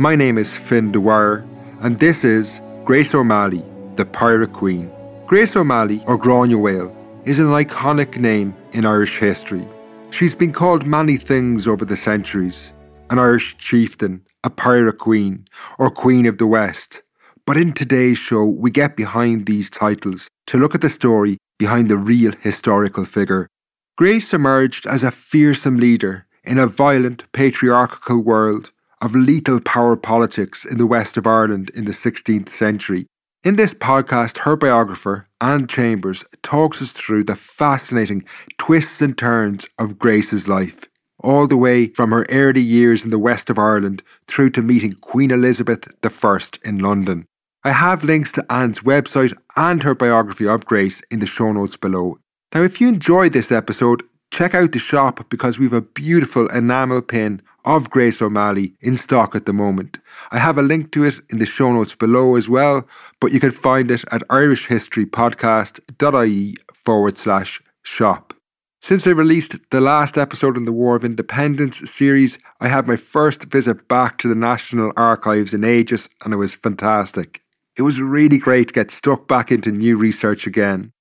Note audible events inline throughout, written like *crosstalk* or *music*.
My name is Fin Dwyer, and this is Grace O'Malley, the Pirate Queen. Grace O'Malley, or Mhaol, is an iconic name in Irish history. She's been called many things over the centuries an Irish chieftain, a pirate queen, or Queen of the West. But in today's show, we get behind these titles to look at the story behind the real historical figure. Grace emerged as a fearsome leader in a violent, patriarchal world of lethal power politics in the west of Ireland in the 16th century. In this podcast, her biographer, Anne Chambers, talks us through the fascinating twists and turns of Grace's life, all the way from her early years in the west of Ireland through to meeting Queen Elizabeth I in London. I have links to Anne's website and her biography of Grace in the show notes below. Now, if you enjoyed this episode, check out the shop because we have a beautiful enamel pin of Grace O'Malley in stock at the moment. I have a link to it in the show notes below as well, but you can find it at irishhistorypodcast.ie forward slash shop. Since I released the last episode in the War of Independence series, I had my first visit back to the National Archives in ages and it was fantastic. It was really great to get stuck back into new research again.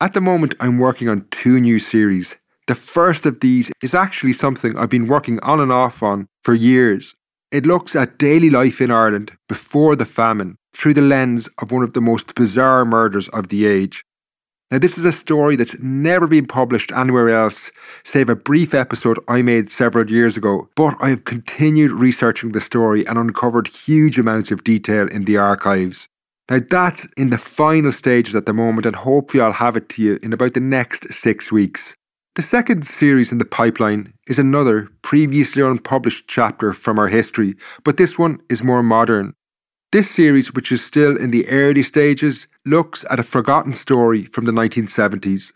At the moment, I'm working on two new series the first of these is actually something I've been working on and off on for years. It looks at daily life in Ireland before the famine through the lens of one of the most bizarre murders of the age. Now, this is a story that's never been published anywhere else, save a brief episode I made several years ago. But I have continued researching the story and uncovered huge amounts of detail in the archives. Now, that's in the final stages at the moment, and hopefully, I'll have it to you in about the next six weeks. The second series in the pipeline is another previously unpublished chapter from our history, but this one is more modern. This series, which is still in the early stages, looks at a forgotten story from the 1970s.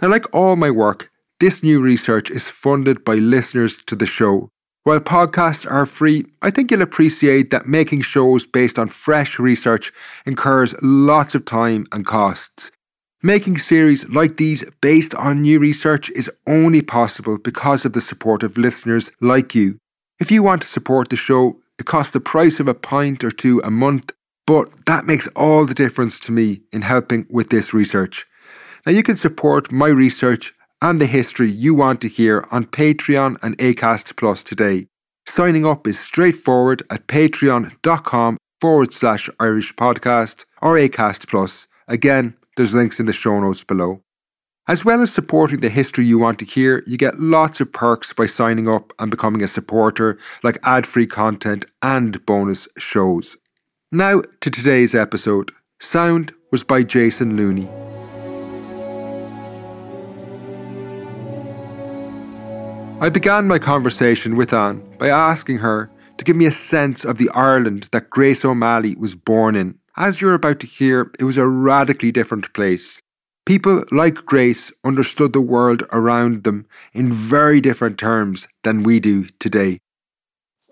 Now, like all my work, this new research is funded by listeners to the show. While podcasts are free, I think you'll appreciate that making shows based on fresh research incurs lots of time and costs. Making series like these based on new research is only possible because of the support of listeners like you. If you want to support the show, it costs the price of a pint or two a month, but that makes all the difference to me in helping with this research. Now, you can support my research and the history you want to hear on Patreon and Acast Plus today. Signing up is straightforward at patreon.com forward slash Irish podcast or Acast Plus. Again, there's links in the show notes below. As well as supporting the history you want to hear, you get lots of perks by signing up and becoming a supporter, like ad free content and bonus shows. Now to today's episode. Sound was by Jason Looney. I began my conversation with Anne by asking her to give me a sense of the Ireland that Grace O'Malley was born in. As you're about to hear, it was a radically different place. People like Grace understood the world around them in very different terms than we do today.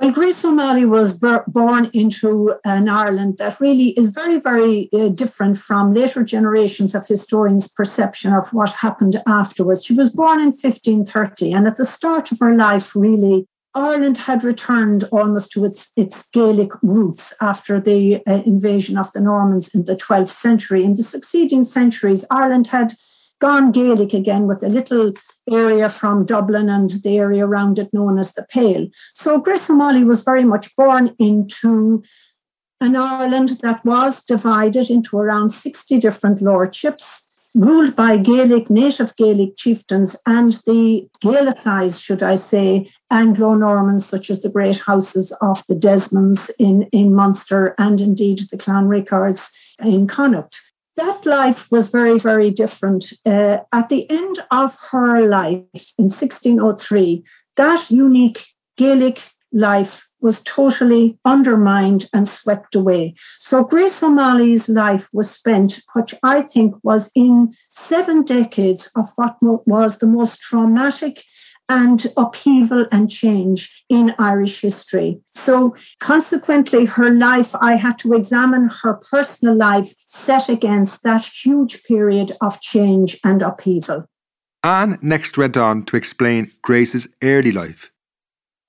Well, Grace O'Malley was born into an Ireland that really is very, very uh, different from later generations of historians' perception of what happened afterwards. She was born in 1530, and at the start of her life, really, Ireland had returned almost to its, its Gaelic roots after the uh, invasion of the Normans in the 12th century. In the succeeding centuries, Ireland had gone Gaelic again with a little area from Dublin and the area around it known as the Pale. So O'Malley was very much born into an Ireland that was divided into around 60 different lordships, ruled by Gaelic, native Gaelic chieftains, and the Gaelicized, should I say, Anglo Normans, such as the great houses of the Desmonds in, in Munster and indeed the Clanricardes in Connacht that life was very, very different. Uh, at the end of her life in 1603, that unique Gaelic life was totally undermined and swept away. So Grace O'Malley's life was spent, which I think was in seven decades of what was the most traumatic and upheaval and change in Irish history. So, consequently, her life, I had to examine her personal life set against that huge period of change and upheaval. Anne next went on to explain Grace's early life.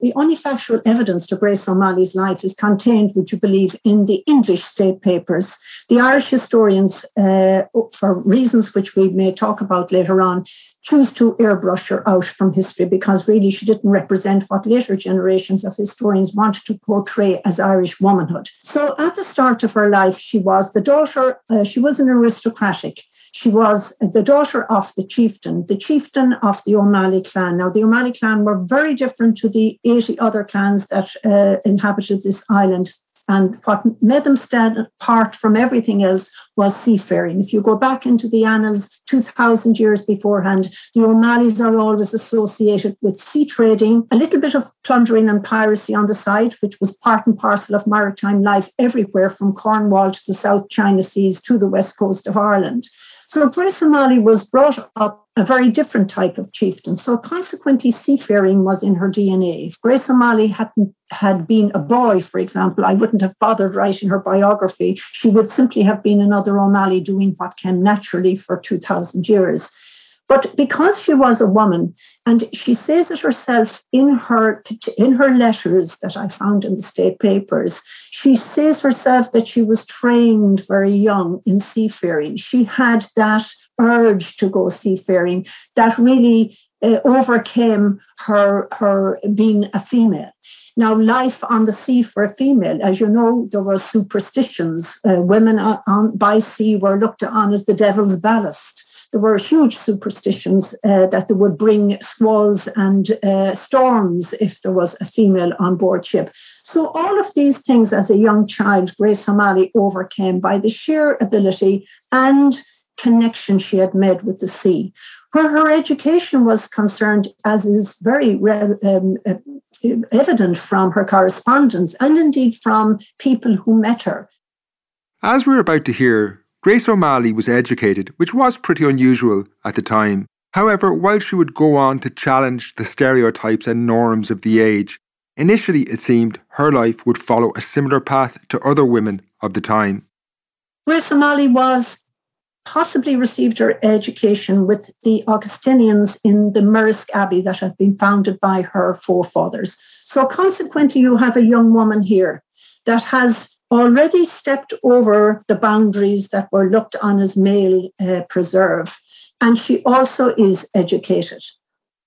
The only factual evidence to Grace O'Malley's life is contained, would you believe, in the English state papers. The Irish historians, uh, for reasons which we may talk about later on, choose to airbrush her out from history because really she didn't represent what later generations of historians wanted to portray as Irish womanhood. So at the start of her life, she was the daughter, uh, she was an aristocratic she was the daughter of the chieftain, the chieftain of the O'Malley clan. Now, the O'Malley clan were very different to the 80 other clans that uh, inhabited this island. And what made them stand apart from everything else was seafaring. If you go back into the annals 2,000 years beforehand, the O'Malleys are always associated with sea trading, a little bit of plundering and piracy on the side, which was part and parcel of maritime life everywhere from Cornwall to the South China Seas to the west coast of Ireland. So Grace O'Malley was brought up a very different type of chieftain. So consequently, seafaring was in her DNA. If Grace O'Malley hadn't had been a boy, for example, I wouldn't have bothered writing her biography. She would simply have been another O'Malley doing what came naturally for 2,000 years. But because she was a woman, and she says it herself in her in her letters that I found in the state papers, she says herself that she was trained very young in seafaring. She had that urge to go seafaring that really uh, overcame her her being a female. Now, life on the sea for a female, as you know, there were superstitions. Uh, women on, on, by sea were looked on as the devil's ballast there were huge superstitions uh, that they would bring squalls and uh, storms if there was a female on board ship. So all of these things as a young child, Grace O'Malley overcame by the sheer ability and connection she had made with the sea. Where her education was concerned, as is very um, uh, evident from her correspondence and indeed from people who met her. As we're about to hear, Grace O'Malley was educated, which was pretty unusual at the time. However, while she would go on to challenge the stereotypes and norms of the age, initially it seemed her life would follow a similar path to other women of the time. Grace O'Malley was possibly received her education with the Augustinians in the Murrisk Abbey that had been founded by her forefathers. So consequently, you have a young woman here that has already stepped over the boundaries that were looked on as male uh, preserve. And she also is educated.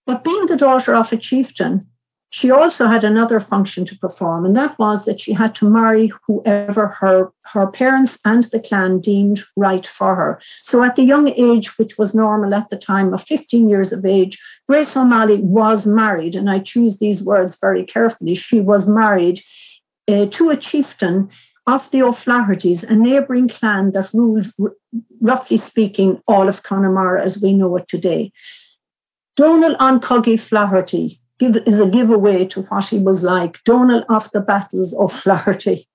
But being the daughter of a chieftain, she also had another function to perform, and that was that she had to marry whoever her, her parents and the clan deemed right for her. So, at the young age, which was normal at the time of 15 years of age, Grace O'Malley was married, and I choose these words very carefully. She was married uh, to a chieftain of the O'Flahertys, a neighbouring clan that ruled, r- roughly speaking, all of Connemara as we know it today. Donal an Chogaidh Flaherty give, is a giveaway to what he was like, Donal of the battles of Flaherty.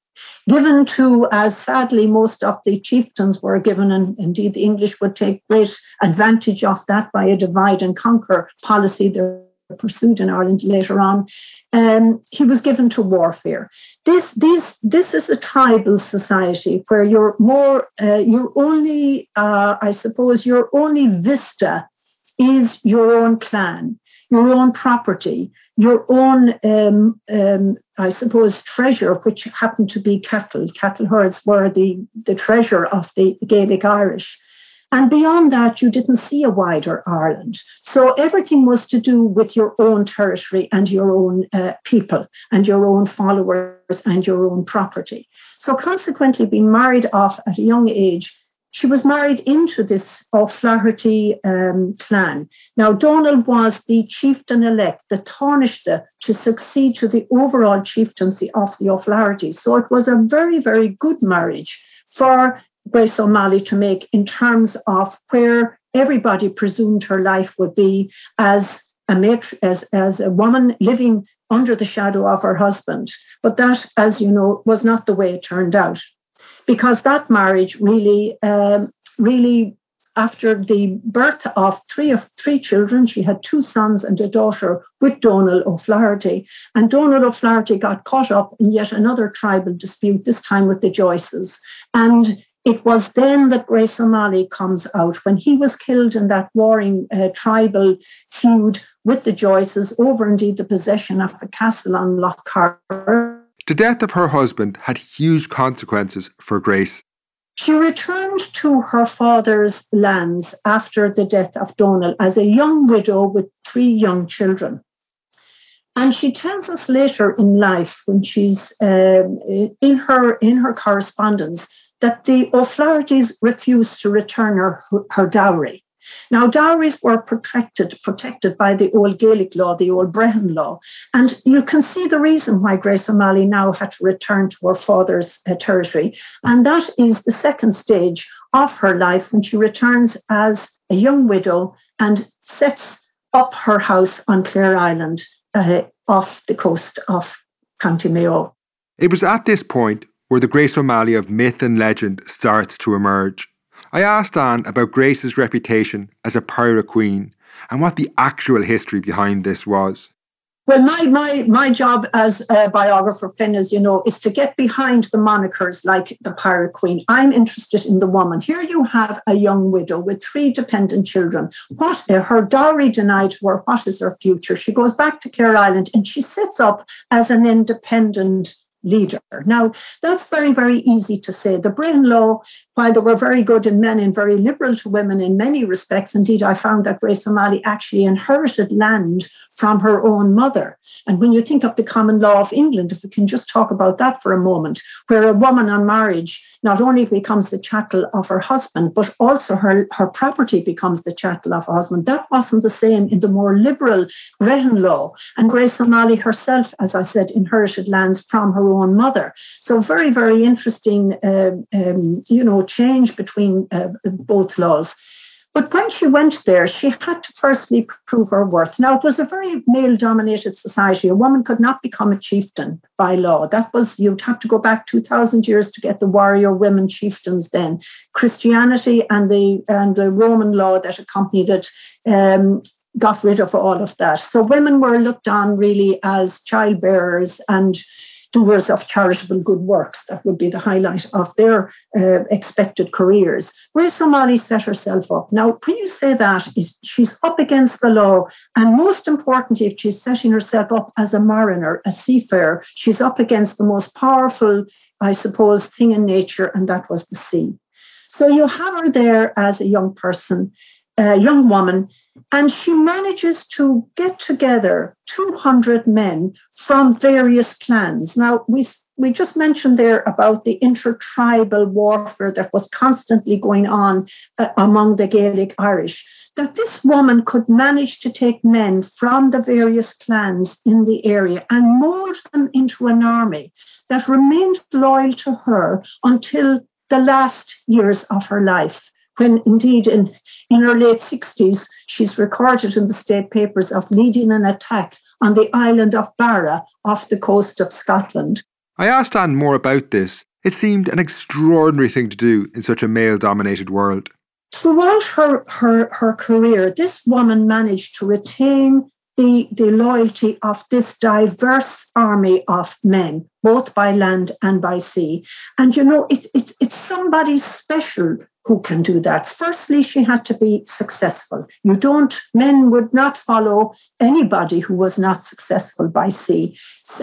Given to, as sadly most of the chieftains were given, and indeed the English would take great advantage of that by a divide and conquer policy. There pursued in Ireland later on, um, he was given to warfare. This, this, this is a tribal society where you're more, uh, you're only, uh, I suppose, your only vista is your own clan, your own property, your own, um, um, I suppose, treasure, which happened to be cattle. Cattle herds were the, the treasure of the Gaelic Irish. And beyond that, you didn't see a wider Ireland. So everything was to do with your own territory and your own uh, people and your own followers and your own property. So consequently, being married off at a young age, she was married into this O'Flaherty um, clan. Now, Donald was the chieftain elect, the Taoiseach, to succeed to the overall chieftaincy of the O'Flahertys. So it was a very, very good marriage for Grace O'Malley to make in terms of where everybody presumed her life would be as a matri- as, as a woman living under the shadow of her husband. But that, as you know, was not the way it turned out, because that marriage really, um, really, after the birth of three of three children, she had two sons and a daughter with Donald O'Flaherty, and Donald O'Flaherty got caught up in yet another tribal dispute, this time with the Joyces, and it was then that Grace O'Malley comes out when he was killed in that warring uh, tribal feud with the Joyces over indeed the possession of the castle on Lough Carr. The death of her husband had huge consequences for Grace. She returned to her father's lands after the death of Donald as a young widow with three young children. And she tells us later in life, when she's um, in her in her correspondence, that the O'Flahertys refused to return her, her dowry. Now, dowries were protected, protected by the old Gaelic law, the old Brehon law. And you can see the reason why Grace O'Malley now had to return to her father's uh, territory. And that is the second stage of her life when she returns as a young widow and sets up her house on Clare Island uh, off the coast of County Mayo. It was at this point where the Grace O'Malley of myth and legend starts to emerge. I asked Anne about Grace's reputation as a pirate queen and what the actual history behind this was. Well, my my my job as a biographer, Fin, as you know, is to get behind the monikers like the Pirate Queen. I'm interested in the woman. Here you have a young widow with three dependent children. What her dowry denied to her? What is her future? She goes back to Clare Island and she sets up as an independent leader. Now, that's very, very easy to say. The Brehon law, while they were very good in men and very liberal to women in many respects, indeed, I found that Grace O'Malley actually inherited land from her own mother. And when you think of the common law of England, if we can just talk about that for a moment, where a woman on marriage not only becomes the chattel of her husband, but also her, her property becomes the chattel of her husband. That wasn't the same in the more liberal Brehon law. And Grace O'Malley herself, as I said, inherited lands from her own mother. So very, very interesting, uh, um, you know, change between uh, both laws. But when she went there, she had to firstly prove her worth. Now, it was a very male dominated society. A woman could not become a chieftain by law. That was, you'd have to go back 2,000 years to get the warrior women chieftains then. Christianity and the, and the Roman law that accompanied it um, got rid of all of that. So women were looked on really as childbearers and doers of charitable good works. That would be the highlight of their uh, expected careers. Grace O'Malley set herself up. Now, when you say that, is she's up against the law, and most importantly, if she's setting herself up as a mariner, a seafarer, she's up against the most powerful, I suppose, thing in nature, and that was the sea. So you have her there as a young person, a young woman, and she manages to get together 200 men from various clans. Now, we, we just mentioned there about the intertribal warfare that was constantly going on uh, among the Gaelic Irish. That this woman could manage to take men from the various clans in the area and mold them into an army that remained loyal to her until the last years of her life when indeed in, in her late 60s, she's recorded in the state papers of leading an attack on the island of Barra off the coast of Scotland. I asked Anne more about this. It seemed an extraordinary thing to do in such a male dominated world. Throughout her, her, her career, this woman managed to retain the, the loyalty of this diverse army of men, both by land and by sea. And you know, it's it's it's somebody special who can do that. Firstly, she had to be successful. You don't, men would not follow anybody who was not successful by sea.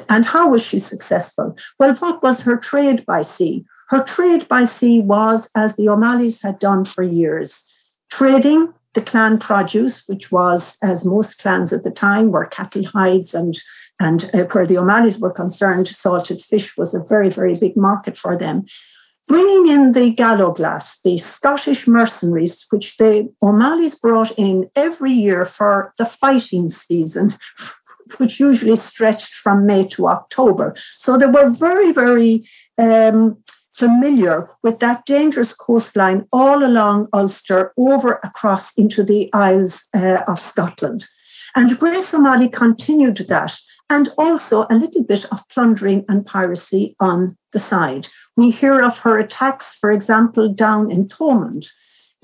And how was she successful? Well, what was her trade by sea? Her trade by sea was, as the O'Malleys had done for years, trading the clan produce, which was, as most clans at the time, were cattle hides and and uh, where the O'Malleys were concerned, salted fish was a very, very big market for them. Bringing in the gallowglass, the Scottish mercenaries, which the O'Malleys brought in every year for the fighting season, *laughs* which usually stretched from May to October. So they were very, very um, familiar with that dangerous coastline all along Ulster, over across into the Isles uh, of Scotland. And Grace O'Malley continued that, and also a little bit of plundering and piracy on the side. We hear of her attacks, for example, down in Thomond,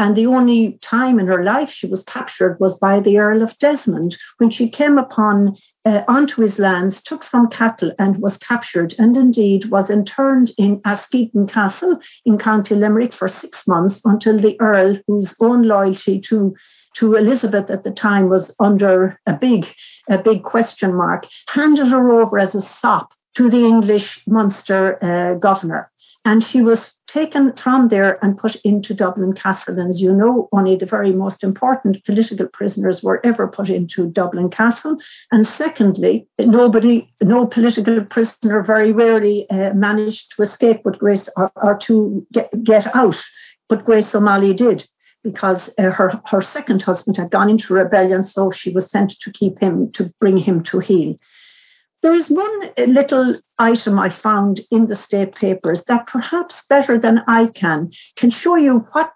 and the only time in her life she was captured was by the Earl of Desmond when she came upon uh, onto his lands, took some cattle, and was captured, and indeed was interned in Askeaton Castle in County Limerick for six months until the Earl, whose own loyalty to to Elizabeth at the time was under a big, a big question mark, handed her over as a sop to the English Munster uh, governor. And she was taken from there and put into Dublin Castle. And as you know, only the very most important political prisoners were ever put into Dublin Castle. And secondly, nobody, no political prisoner very rarely uh, managed to escape with Grace or, or to get, get out. But Grace O'Malley did because uh, her, her second husband had gone into rebellion, so she was sent to keep him, to bring him to heel. There is one little item I found in the state papers that perhaps better than I can can show you what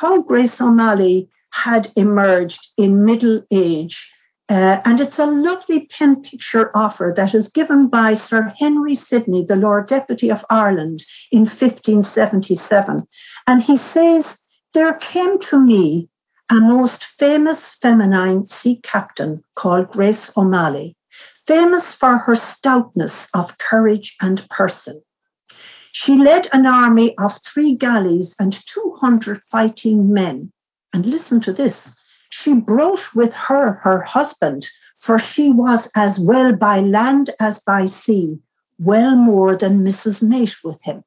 how Grace O'Malley had emerged in middle age. Uh, and it's a lovely pen picture offer that is given by Sir Henry Sidney, the Lord Deputy of Ireland, in 1577. And he says, There came to me a most famous feminine sea captain called Grace O'Malley famous for her stoutness of courage and person. She led an army of three galleys and 200 fighting men. And listen to this she brought with her her husband, for she was as well by land as by sea, well more than Mrs. Mate with him.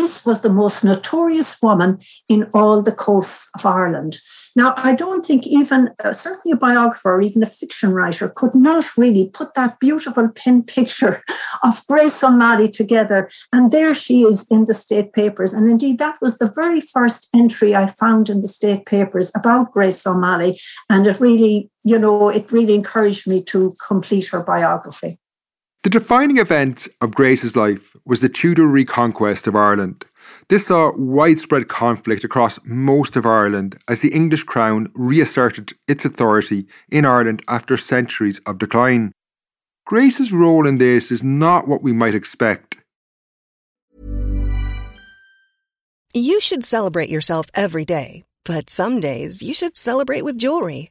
This was the most notorious woman in all the coasts of Ireland. Now, I don't think even, uh, certainly a biographer or even a fiction writer could not really put that beautiful pen *laughs* picture of Grace O'Malley together. And there she is in the state papers. And indeed, that was the very first entry I found in the state papers about Grace O'Malley. And it really, you know, it really encouraged me to complete her biography. The defining event of Grace's life was the Tudor reconquest of Ireland. This saw widespread conflict across most of Ireland as the English crown reasserted its authority in Ireland after centuries of decline. Grace's role in this is not what we might expect. You should celebrate yourself every day, but some days you should celebrate with jewelry.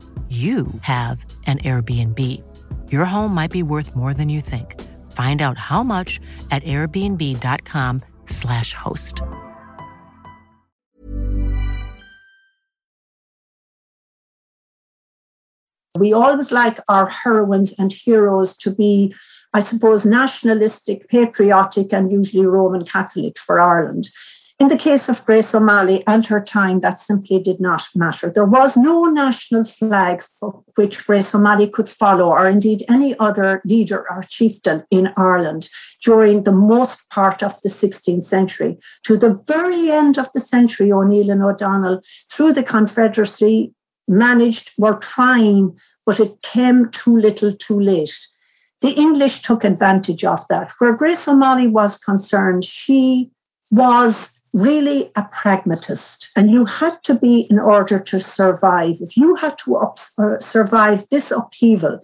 you have an Airbnb. Your home might be worth more than you think. Find out how much at airbnb.com/slash host. We always like our heroines and heroes to be, I suppose, nationalistic, patriotic, and usually Roman Catholic for Ireland. In the case of Grace O'Malley and her time, that simply did not matter. There was no national flag for which Grace O'Malley could follow, or indeed any other leader or chieftain in Ireland during the most part of the 16th century. To the very end of the century, O'Neill and O'Donnell, through the Confederacy, managed, were trying, but it came too little too late. The English took advantage of that. Where Grace O'Malley was concerned, she was really a pragmatist. And you had to be in order to survive. If you had to up, uh, survive this upheaval,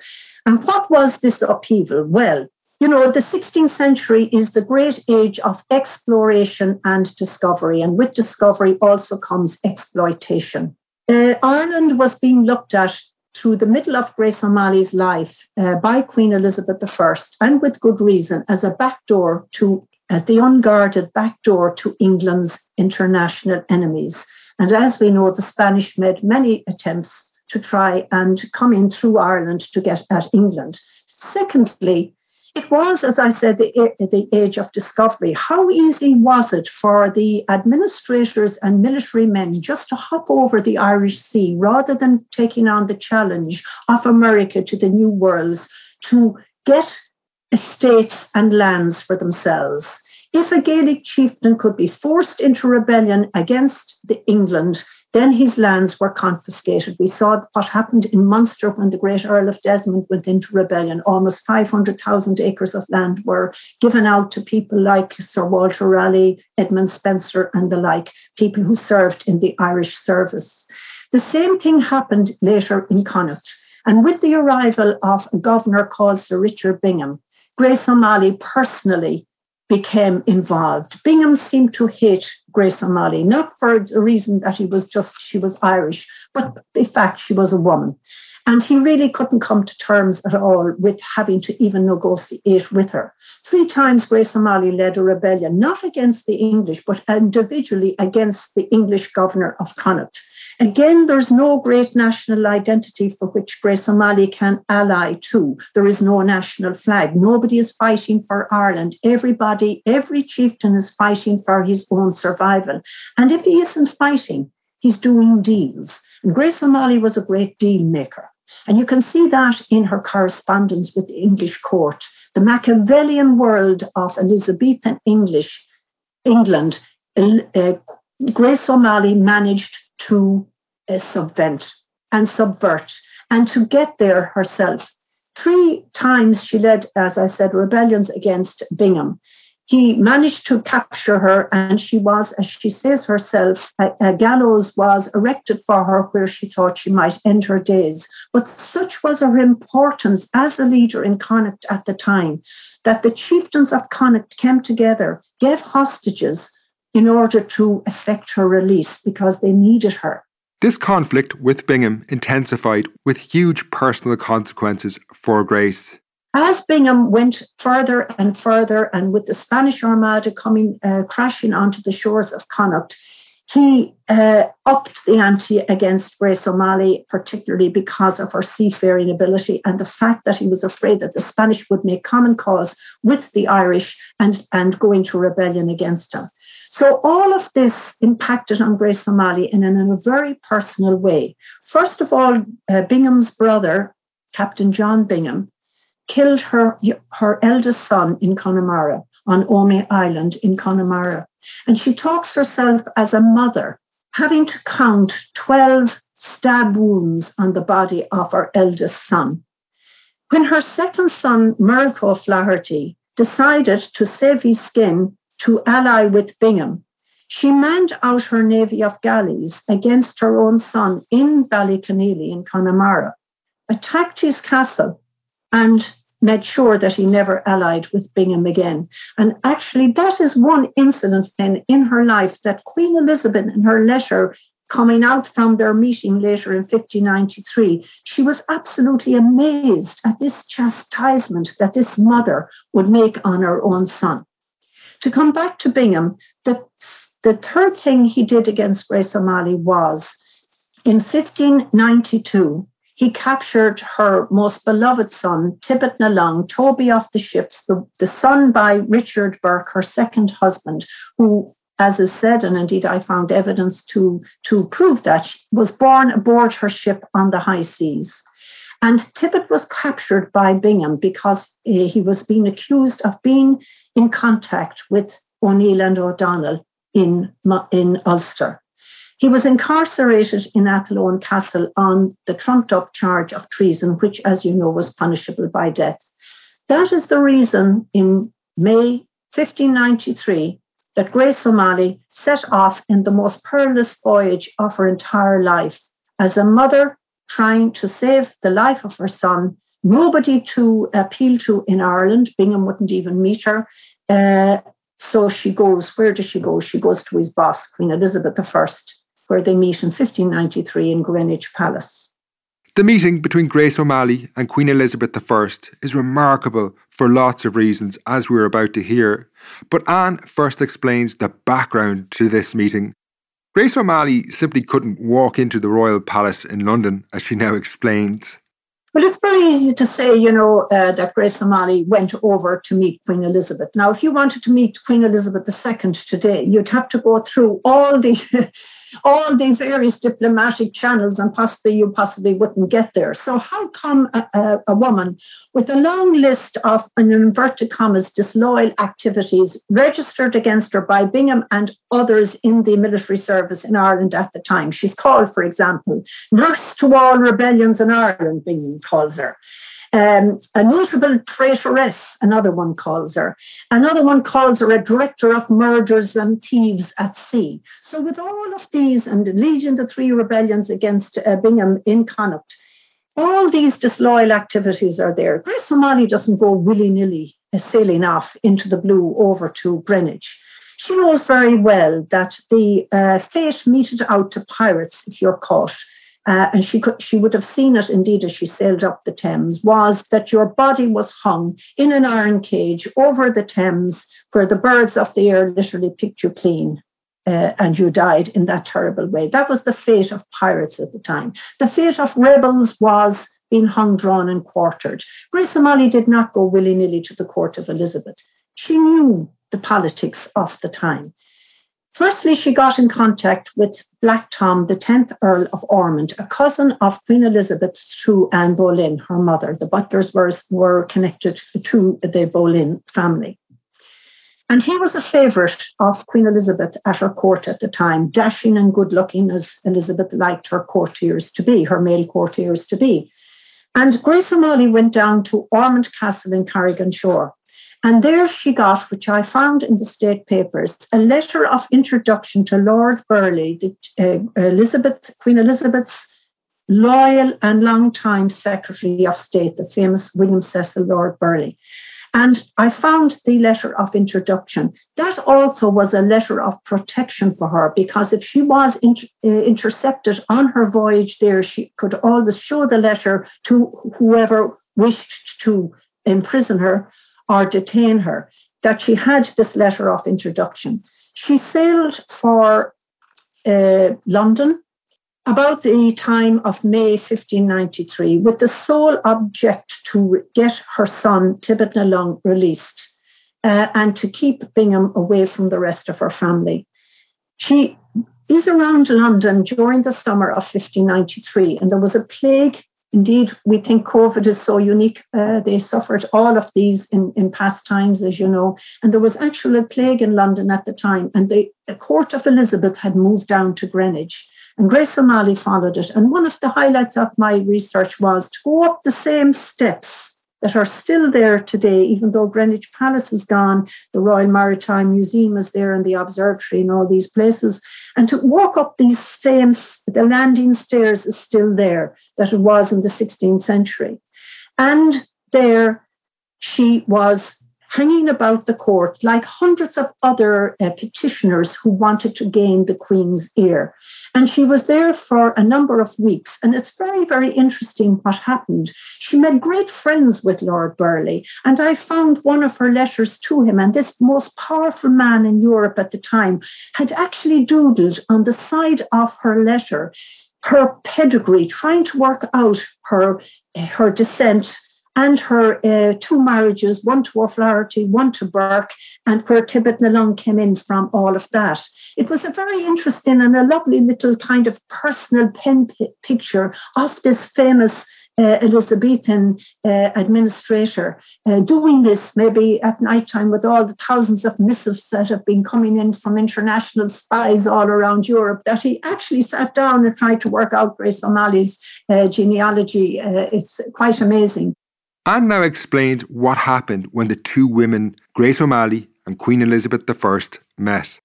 and what was this upheaval? Well, you know, the 16th century is the great age of exploration and discovery. And with discovery also comes exploitation. Uh, Ireland was being looked at through the middle of Grace O'Malley's life uh, by Queen Elizabeth I, and with good reason, as a backdoor to as the unguarded backdoor to England's international enemies. And as we know, the Spanish made many attempts to try and come in through Ireland to get at England. Secondly, it was, as I said, the, the age of discovery. How easy was it for the administrators and military men just to hop over the Irish Sea rather than taking on the challenge of America to the new worlds to get estates and lands for themselves. If a Gaelic chieftain could be forced into rebellion against the England, then his lands were confiscated. We saw what happened in Munster when the great Earl of Desmond went into rebellion. Almost 500,000 acres of land were given out to people like Sir Walter Raleigh, Edmund Spenser, and the like, people who served in the Irish service. The same thing happened later in Connacht. And with the arrival of a governor called Sir Richard Bingham, Grace O'Malley personally became involved. Bingham seemed to hate Grace O'Malley, not for the reason that he was just, she was Irish, but the fact she was a woman. And he really couldn't come to terms at all with having to even negotiate with her. Three times Grace O'Malley led a rebellion, not against the English, but individually against the English governor of Connacht. Again, there's no great national identity for which Grace O'Malley can ally to. There is no national flag. Nobody is fighting for Ireland. Everybody, every chieftain is fighting for his own survival. And if he isn't fighting, he's doing deals. And Grace O'Malley was a great deal maker. And you can see that in her correspondence with the English court. The Machiavellian world of Elizabethan English, England, uh, Grace O'Malley managed to uh, subvent and subvert and to get there herself. Three times she led, as I said, rebellions against Bingham. He managed to capture her, and she was, as she says herself, a, a, gallows was erected for her where she thought she might end her days. But such was her importance as a leader in Connacht at the time that the chieftains of Connacht came together, gave hostages, in order to effect her release because they needed her. This conflict with Bingham intensified with huge personal consequences for Grace. As Bingham went further and further, and with the Spanish Armada coming uh, crashing onto the shores of Connacht, he uh, upped the ante against Grace O'Malley, particularly because of her seafaring ability and the fact that he was afraid that the Spanish would make common cause with the Irish and, and go into rebellion against them. So all of this impacted on Grace O'Malley in, in a very personal way. First of all, uh, Bingham's brother, Captain John Bingham, killed her, her eldest son in Connemara on Omey Island in Connemara. And she talks herself as a mother, having to count 12 stab wounds on the body of her eldest son. When her second son, Murroch O'Flaherty, decided to save his skin to ally with Bingham, she manned out her navy of galleys against her own son in Ballyconneely in Connemara, attacked his castle, and made sure that he never allied with Bingham again. And actually, that is one incident then in her life that Queen Elizabeth, in her letter coming out from their meeting later in 1593, she was absolutely amazed at this chastisement that this mother would make on her own son. To come back to Bingham, the, the third thing he did against Grace O'Malley was in 1592, he captured her most beloved son, Tibbet na Long, Toby off the ships, the, the son by Richard Burke, her second husband, who, as is said, and indeed I found evidence to, to prove that, was born aboard her ship on the high seas. And Tibbet was captured by Bingham because uh, he was being accused of being in contact with O'Neill and O'Donnell in, in Ulster. He was incarcerated in Athlone Castle on the trumped up charge of treason, which, as you know, was punishable by death. That is the reason in May 1593 that Grace O'Malley set off in the most perilous voyage of her entire life as a mother trying to save the life of her son. Nobody to appeal to in Ireland. Bingham wouldn't even meet her. Uh, so she goes, where does she go? She goes to his boss, Queen Elizabeth I, where they meet in 1593 in Greenwich Palace. The meeting between Grace O'Malley and Queen Elizabeth I is remarkable for lots of reasons, as we're about to hear. But Anne first explains the background to this meeting. Grace O'Malley simply couldn't walk into the Royal Palace in London, as she now explains. Well, it's very easy to say, you know, uh, that Grace O'Malley went over to meet Queen Elizabeth. Now, if you wanted to meet Queen Elizabeth II today, you'd have to go through all the *laughs* all the various diplomatic channels, and possibly you possibly wouldn't get there. So, how come a, a, a woman with a long list of, in inverted commas, disloyal activities registered against her by Bingham and others in the military service in Ireland at the time? She's called, for example, nurse to all rebellions in Ireland, Bingham calls her. Um, a notable traitoress, another one calls her. Another one calls her a director of murders and thieves at sea. So, with all of these and leading the three rebellions against uh, Bingham in Connacht, all these disloyal activities are there. Grace O'Malley doesn't go willy nilly uh, sailing off into the blue over to Greenwich. She knows very well that the uh, fate meted out to pirates if you're caught uh, and she could she would have seen it indeed as she sailed up the Thames, was that your body was hung in an iron cage over the Thames, where the birds of the air literally picked you clean. Uh, and you died in that terrible way. That was the fate of pirates at the time. The fate of rebels was being hung, drawn, and quartered. Grace O'Malley did not go willy nilly to the court of Elizabeth. She knew the politics of the time. Firstly, she got in contact with Black Tom, the 10th Earl of Ormond, a cousin of Queen Elizabeth through Anne Boleyn, her mother. The Butlers were, were connected to the Boleyn family. And he was a favourite of Queen Elizabeth at her court at the time, dashing and good looking as Elizabeth liked her courtiers to be, her male courtiers to be. And Grace O'Malley went down to Ormond Castle in Carrick-on-Suir and there she got, which I found in the state papers, a letter of introduction to Lord Burghley, the, uh, Elizabeth, Queen Elizabeth's loyal and long-time Secretary of State, the famous William Cecil Lord Burghley. And I found the letter of introduction. That also was a letter of protection for her because if she was inter- uh, intercepted on her voyage there, she could always show the letter to whoever wished to imprison her or detain her, that she had this letter of introduction. She sailed for uh, London about the time of May 1593 with the sole object to get her son, Tibbet na Long, released uh, and to keep Bingham away from the rest of her family. She is around London during the summer of 1593, and there was a plague Indeed, we think COVID is so unique. Uh, they suffered all of these in, in past times, as you know. And there was actually a plague in London at the time. And the, the court of Elizabeth had moved down to Greenwich. And Grace O'Malley followed it. And one of the highlights of my research was to go up the same steps that are still there today, even though Greenwich Palace is gone, the Royal Maritime Museum is there, and the observatory, and all these places. And to walk up these same, the landing stairs is still there that it was in the 16th century. And there she was hanging about the court like hundreds of other uh, petitioners who wanted to gain the Queen's ear. And she was there for a number of weeks. And it's very, very interesting what happened. She made great friends with Lord Burghley. And I found one of her letters to him. And this most powerful man in Europe at the time had actually doodled on the side of her letter her pedigree, trying to work out her, her descent and her uh, two marriages, one to O'Flaherty, one to Burke, and where Tibbet na came in from all of that. It was a very interesting and a lovely little kind of personal pen p- picture of this famous uh, Elizabethan uh, administrator uh, doing this maybe at night time with all the thousands of missives that have been coming in from international spies all around Europe, that he actually sat down and tried to work out Grace O'Malley's uh, genealogy. Uh, it's quite amazing. Anne now explains what happened when the two women, Grace O'Malley and Queen Elizabeth I, met.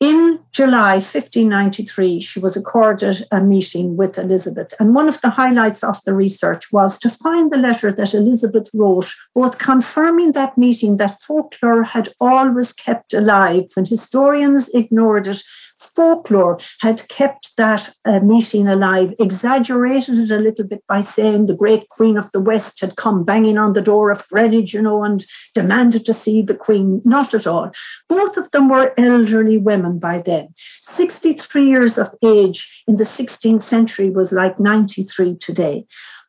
In July 1593, she was accorded a meeting with Elizabeth. And one of the highlights of the research was to find the letter that Elizabeth wrote, both confirming that meeting that folklore had always kept alive when historians ignored it folklore had kept that uh, meeting alive, exaggerated it a little bit by saying the great queen of the West had come banging on the door of Greenwich, you know, and demanded to see the queen. Not at all. Both of them were elderly women by then. 63 years of age in the 16th century was like 93 today.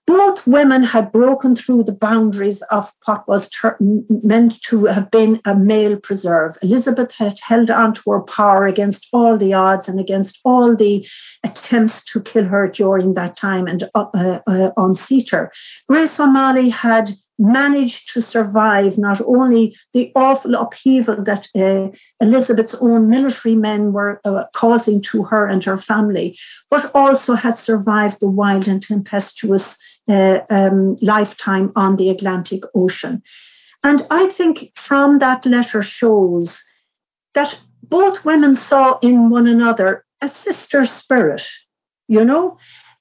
Both women had broken through the boundaries of what was ter- meant to have been a male preserve. Elizabeth had held on to her power against all the odds and against all the attempts to kill her during that time and uh, uh, uh unseat her. Grace O'Malley had managed to survive not only the awful upheaval that uh, Elizabeth's own military men were uh, causing to her and her family, but also had survived the wild and tempestuous um, lifetime on the Atlantic Ocean. And I think from that letter shows that both women saw in one another a sister spirit, you know.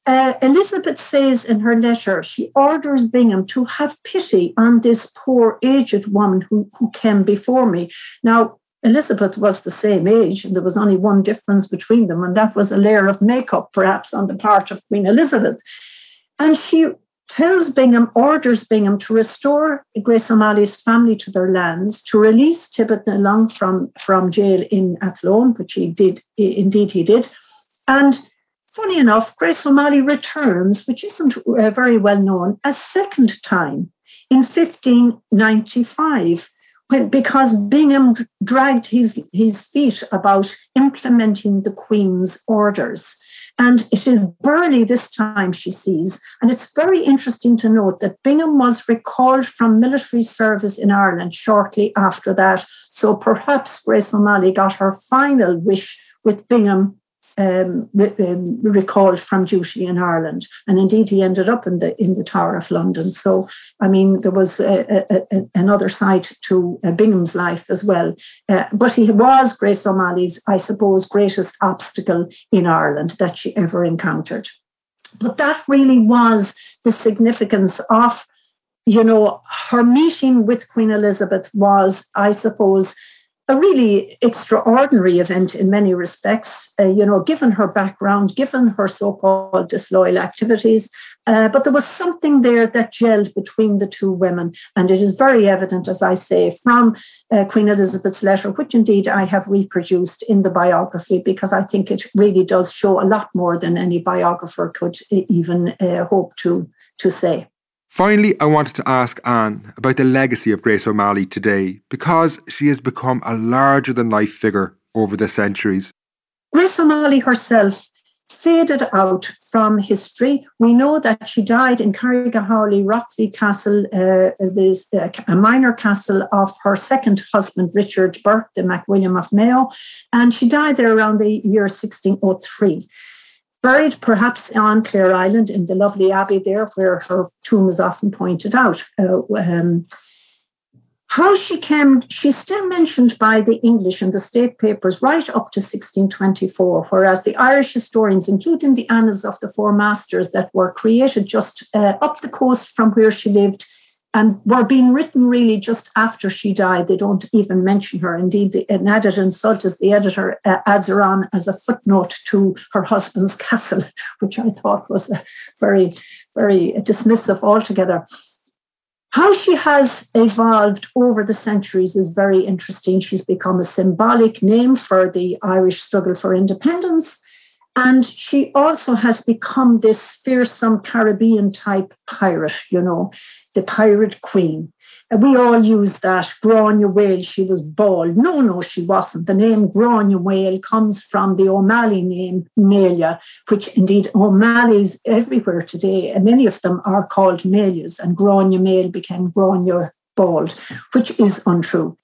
Uh, Elizabeth says in her letter, she orders Bingham to have pity on this poor aged woman who, who came before me. Now, Elizabeth was the same age, and there was only one difference between them, and that was a layer of makeup, perhaps, on the part of Queen Elizabeth. And she tells Bingham, orders Bingham to restore Grace O'Malley's family to their lands, to release Tibbet na Long from, from jail in Athlone, which he did, indeed he did. And funny enough, Grace O'Malley returns, which isn't uh, very well known, a second time in 1595 when, because Bingham dragged his, his feet about implementing the Queen's orders. And it is Burghley this time she sees. And it's very interesting to note that Bingham was recalled from military service in Ireland shortly after that. So perhaps Grace O'Malley got her final wish with Bingham um, re- um, recalled from duty in Ireland, and indeed he ended up in the in the Tower of London. So, I mean, there was a, a, a, another side to uh, Bingham's life as well. Uh, but he was Grace O'Malley's, I suppose, greatest obstacle in Ireland that she ever encountered. But that really was the significance of, you know, her meeting with Queen Elizabeth was, I suppose, a really extraordinary event in many respects, uh, you know, given her background, given her so called disloyal activities. Uh, but there was something there that gelled between the two women. And it is very evident, as I say, from uh, Queen Elizabeth's letter, which indeed I have reproduced in the biography, because I think it really does show a lot more than any biographer could uh, even uh, hope to, to say. Finally, I wanted to ask Anne about the legacy of Grace O'Malley today because she has become a larger than life figure over the centuries. Grace O'Malley herself faded out from history. We know that she died in Carrigahowley, Rockfleet Castle, uh, uh, a minor castle of her second husband, Richard Burke, the MacWilliam of Mayo, and she died there around the year 1603 buried perhaps on Clare Island in the lovely abbey there, where her tomb is often pointed out. Uh, um, how she came, she's still mentioned by the English in the state papers right up to 1624, whereas the Irish historians, including the Annals of the Four Masters that were created just uh, up the coast from where she lived, and were being written really just after she died. They don't even mention her. Indeed, the, added Insult, as the editor, uh, adds her on as a footnote to her husband's *laughs* castle, which I thought was very, very dismissive altogether. How she has evolved over the centuries is very interesting. She's become a symbolic name for the Irish struggle for independence. And she also has become this fearsome Caribbean type pirate, you know, the pirate queen. And we all use that Granuaile, she was bald. No, no, she wasn't. The name Granuaile comes from the O'Malley name, Melia, which indeed O'Malley's everywhere today, and many of them are called Melias, and Grania Male became Grania Bald, which is untrue.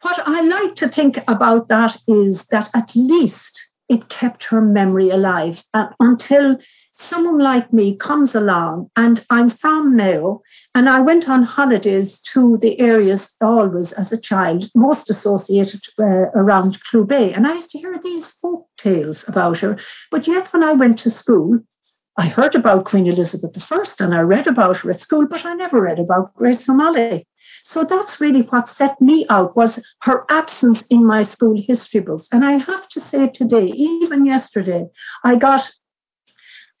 What I like to think about that is that at least it kept her memory alive uh, until someone like me comes along and I'm from Mayo and I went on holidays to the areas always as a child, most associated uh, around Bay. And I used to hear these folk tales about her. But yet when I went to school, I heard about Queen Elizabeth I and I read about her at school, but I never read about Grace O'Malley. So that's really what set me out was her absence in my school history books. And I have to say today, even yesterday, I got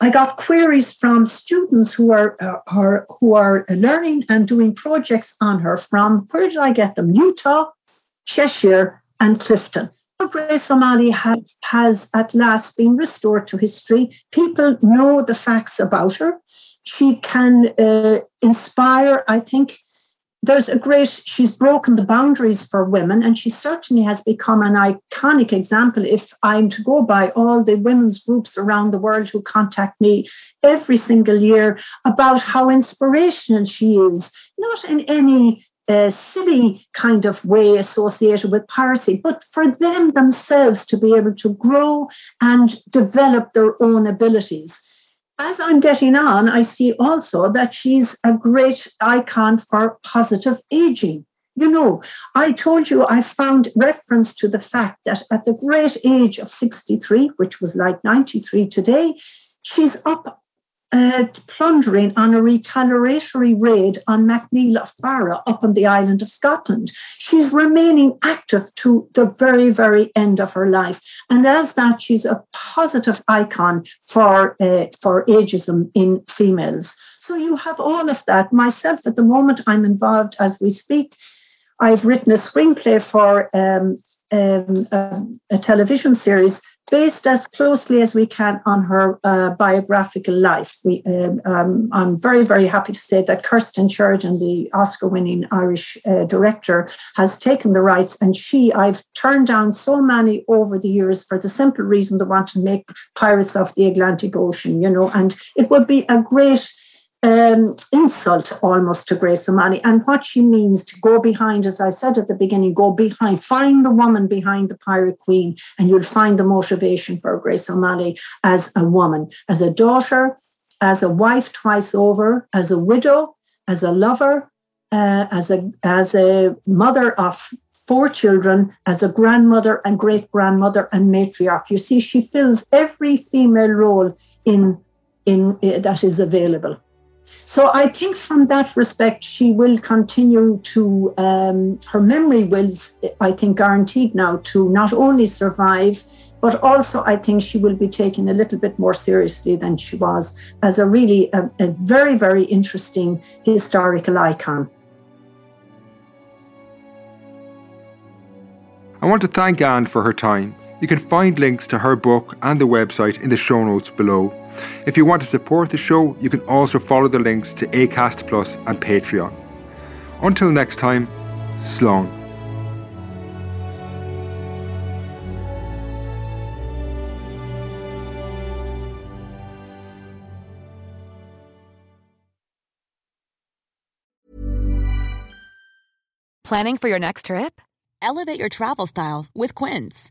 I got queries from students who are, uh, are who are learning and doing projects on her from where did I get them? Utah, Cheshire, and Clifton. Has, has at last been restored to history. People know the facts about her. She can uh, inspire, I think, there's a great, she's broken the boundaries for women, and she certainly has become an iconic example. If I'm to go by all the women's groups around the world who contact me every single year about how inspirational she is, not in any uh, silly kind of way associated with piracy, but for them themselves to be able to grow and develop their own abilities as I'm getting on, I see also that she's a great icon for positive aging. You know, I told you I found reference to the fact that at the great age of 63, which was like 93 today, she's up uh, plundering on a retaliatory raid on MacNeil of Barra up on the island of Scotland. She's remaining active to the very, very end of her life. And as that, she's a positive icon for, uh, for ageism in females. So you have all of that. Myself, at the moment, I'm involved as we speak. I've written a screenplay for um, um, a, a television series based as closely as we can on her uh, biographical life. We, um, um, I'm very, very happy to say that Kirsten Sheridan, the Oscar winning Irish uh, director, has taken the rights. And she, I've turned down so many over the years for the simple reason they want to make Pirates of the Atlantic Ocean, you know, and it would be a great um, insult almost to Grace O'Malley and what she means to go behind, as I said at the beginning, go behind, find the woman behind the Pirate Queen, and you'll find the motivation for Grace O'Malley as a woman, as a daughter, as a wife twice over, as a widow, as a lover, uh, as a as a mother of four children, as a grandmother and great grandmother and matriarch. You see, she fills every female role in in uh, that is available. So I think from that respect, she will continue to, um, her memory will, I think, guaranteed now to not only survive, but also I think she will be taken a little bit more seriously than she was as a really a, a very, very interesting historical icon. I want to thank Anne for her time. You can find links to her book and the website in the show notes below. If you want to support the show, you can also follow the links to ACAST Plus and Patreon. Until next time, Slán. Planning for your next trip? Elevate your travel style with Quince.